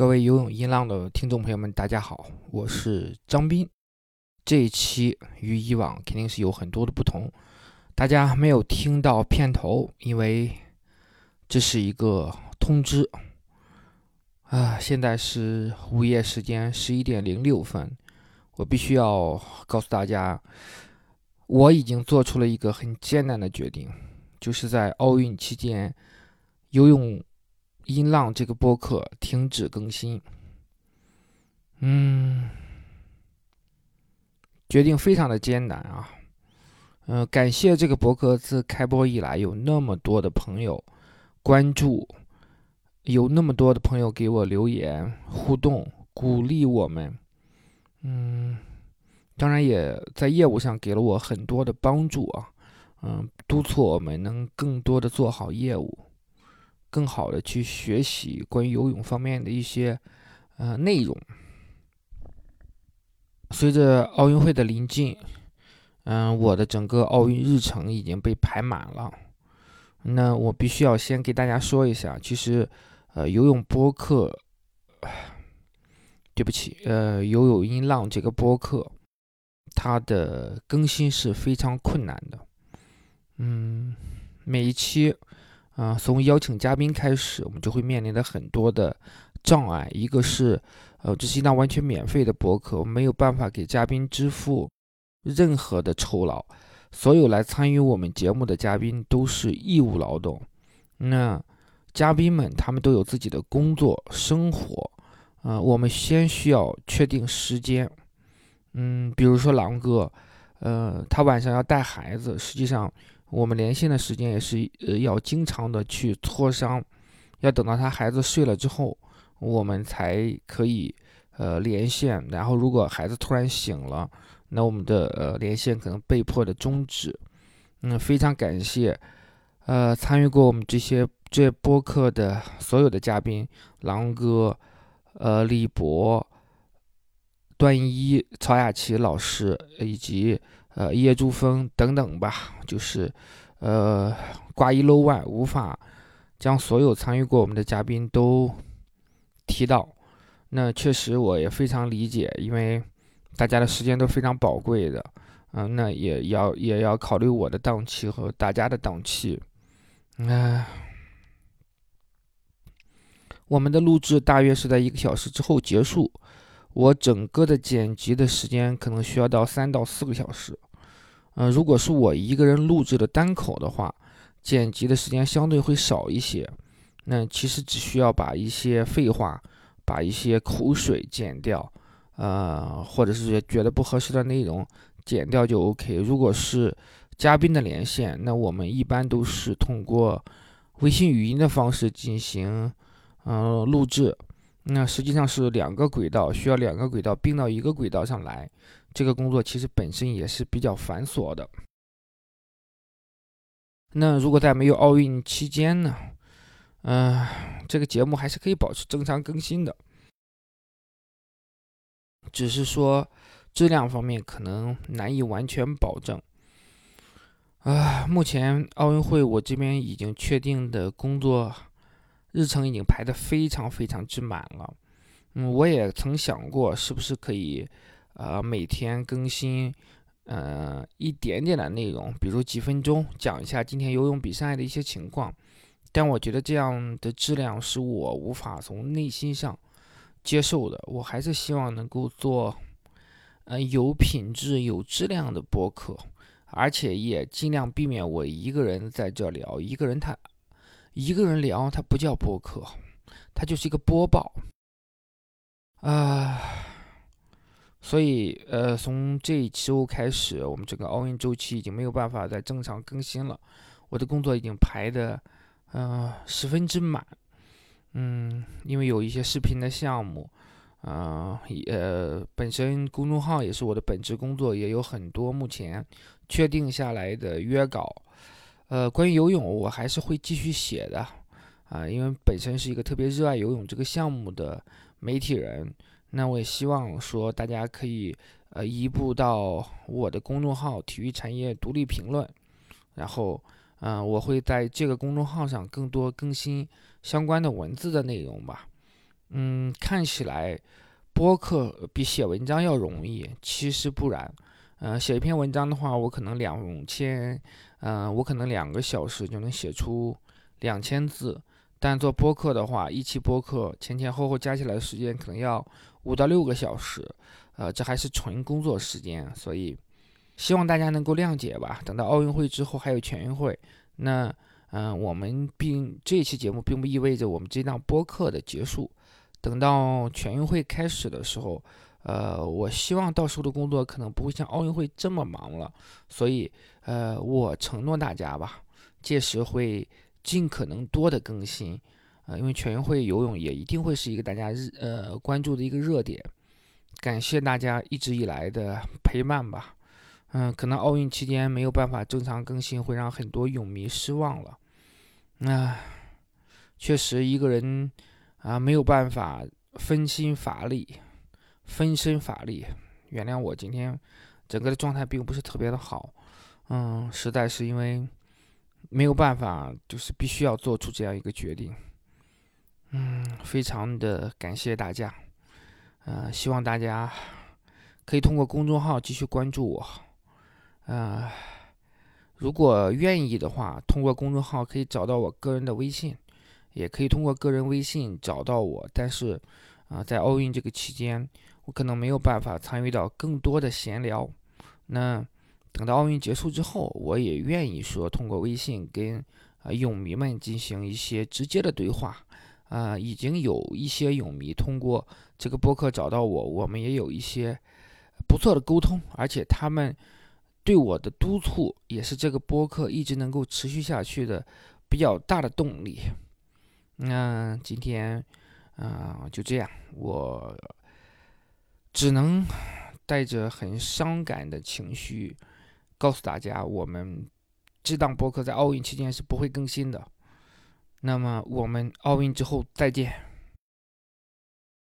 各位游泳音浪的听众朋友们，大家好，我是张斌。这一期与以往肯定是有很多的不同，大家没有听到片头，因为这是一个通知啊。现在是午夜时间十一点零六分，我必须要告诉大家，我已经做出了一个很艰难的决定，就是在奥运期间游泳。音浪这个播客停止更新，嗯，决定非常的艰难啊，嗯，感谢这个博客自开播以来有那么多的朋友关注，有那么多的朋友给我留言互动鼓励我们，嗯，当然也在业务上给了我很多的帮助啊，嗯，督促我们能更多的做好业务。更好的去学习关于游泳方面的一些呃内容。随着奥运会的临近，嗯，我的整个奥运日程已经被排满了。那我必须要先给大家说一下，其实，呃，游泳播客，对不起，呃，游泳音浪这个播客，它的更新是非常困难的。嗯，每一期。啊，从邀请嘉宾开始，我们就会面临的很多的障碍。一个是，呃，这是一档完全免费的博客，我们没有办法给嘉宾支付任何的酬劳。所有来参与我们节目的嘉宾都是义务劳动。那嘉宾们他们都有自己的工作生活，啊，我们先需要确定时间。嗯，比如说狼哥，呃，他晚上要带孩子，实际上。我们连线的时间也是呃要经常的去磋商，要等到他孩子睡了之后，我们才可以呃连线。然后如果孩子突然醒了，那我们的呃连线可能被迫的终止。嗯，非常感谢呃参与过我们这些这播客的所有的嘉宾，狼哥、呃李博、段一、曹雅琪老师以及。呃，叶珠峰等等吧，就是，呃，挂一漏万，无法将所有参与过我们的嘉宾都提到。那确实我也非常理解，因为大家的时间都非常宝贵的，嗯，那也要也要考虑我的档期和大家的档期。唉，我们的录制大约是在一个小时之后结束。我整个的剪辑的时间可能需要到三到四个小时，嗯，如果是我一个人录制的单口的话，剪辑的时间相对会少一些。那其实只需要把一些废话、把一些口水剪掉，呃，或者是觉得不合适的内容剪掉就 OK。如果是嘉宾的连线，那我们一般都是通过微信语音的方式进行，嗯，录制。那实际上是两个轨道，需要两个轨道并到一个轨道上来。这个工作其实本身也是比较繁琐的。那如果在没有奥运期间呢？嗯，这个节目还是可以保持正常更新的，只是说质量方面可能难以完全保证。啊，目前奥运会我这边已经确定的工作。日程已经排得非常非常之满了，嗯，我也曾想过是不是可以，呃，每天更新，呃，一点点的内容，比如几分钟讲一下今天游泳比赛的一些情况，但我觉得这样的质量是我无法从内心上接受的，我还是希望能够做，呃，有品质、有质量的播客，而且也尽量避免我一个人在这聊，一个人太。一个人聊，它不叫播客，它就是一个播报啊。所以，呃，从这一周开始，我们整个奥运周期已经没有办法再正常更新了。我的工作已经排的，呃，十分之满。嗯，因为有一些视频的项目，啊，呃，本身公众号也是我的本职工作，也有很多目前确定下来的约稿。呃，关于游泳，我还是会继续写的，啊，因为本身是一个特别热爱游泳这个项目的媒体人，那我也希望说大家可以呃移步到我的公众号“体育产业独立评论”，然后，嗯，我会在这个公众号上更多更新相关的文字的内容吧，嗯，看起来播客比写文章要容易，其实不然。呃，写一篇文章的话，我可能两千，嗯，我可能两个小时就能写出两千字。但做播客的话，一期播客前前后后加起来的时间可能要五到六个小时，呃，这还是纯工作时间，所以希望大家能够谅解吧。等到奥运会之后还有全运会，那，嗯，我们并这期节目并不意味着我们这档播客的结束。等到全运会开始的时候。呃，我希望到时候的工作可能不会像奥运会这么忙了，所以，呃，我承诺大家吧，届时会尽可能多的更新，呃，因为全运会游泳也一定会是一个大家日呃关注的一个热点。感谢大家一直以来的陪伴吧，嗯，可能奥运期间没有办法正常更新，会让很多泳迷失望了。那确实一个人啊没有办法分心乏力。分身乏力，原谅我今天整个的状态并不是特别的好，嗯，实在是因为没有办法，就是必须要做出这样一个决定，嗯，非常的感谢大家，呃，希望大家可以通过公众号继续关注我，呃，如果愿意的话，通过公众号可以找到我个人的微信，也可以通过个人微信找到我，但是啊，在奥运这个期间。我可能没有办法参与到更多的闲聊，那等到奥运结束之后，我也愿意说通过微信跟啊泳迷们进行一些直接的对话，啊，已经有一些泳迷通过这个播客找到我，我们也有一些不错的沟通，而且他们对我的督促也是这个播客一直能够持续下去的比较大的动力。那今天啊就这样，我。只能带着很伤感的情绪告诉大家，我们这档播客在奥运期间是不会更新的。那么，我们奥运之后再见。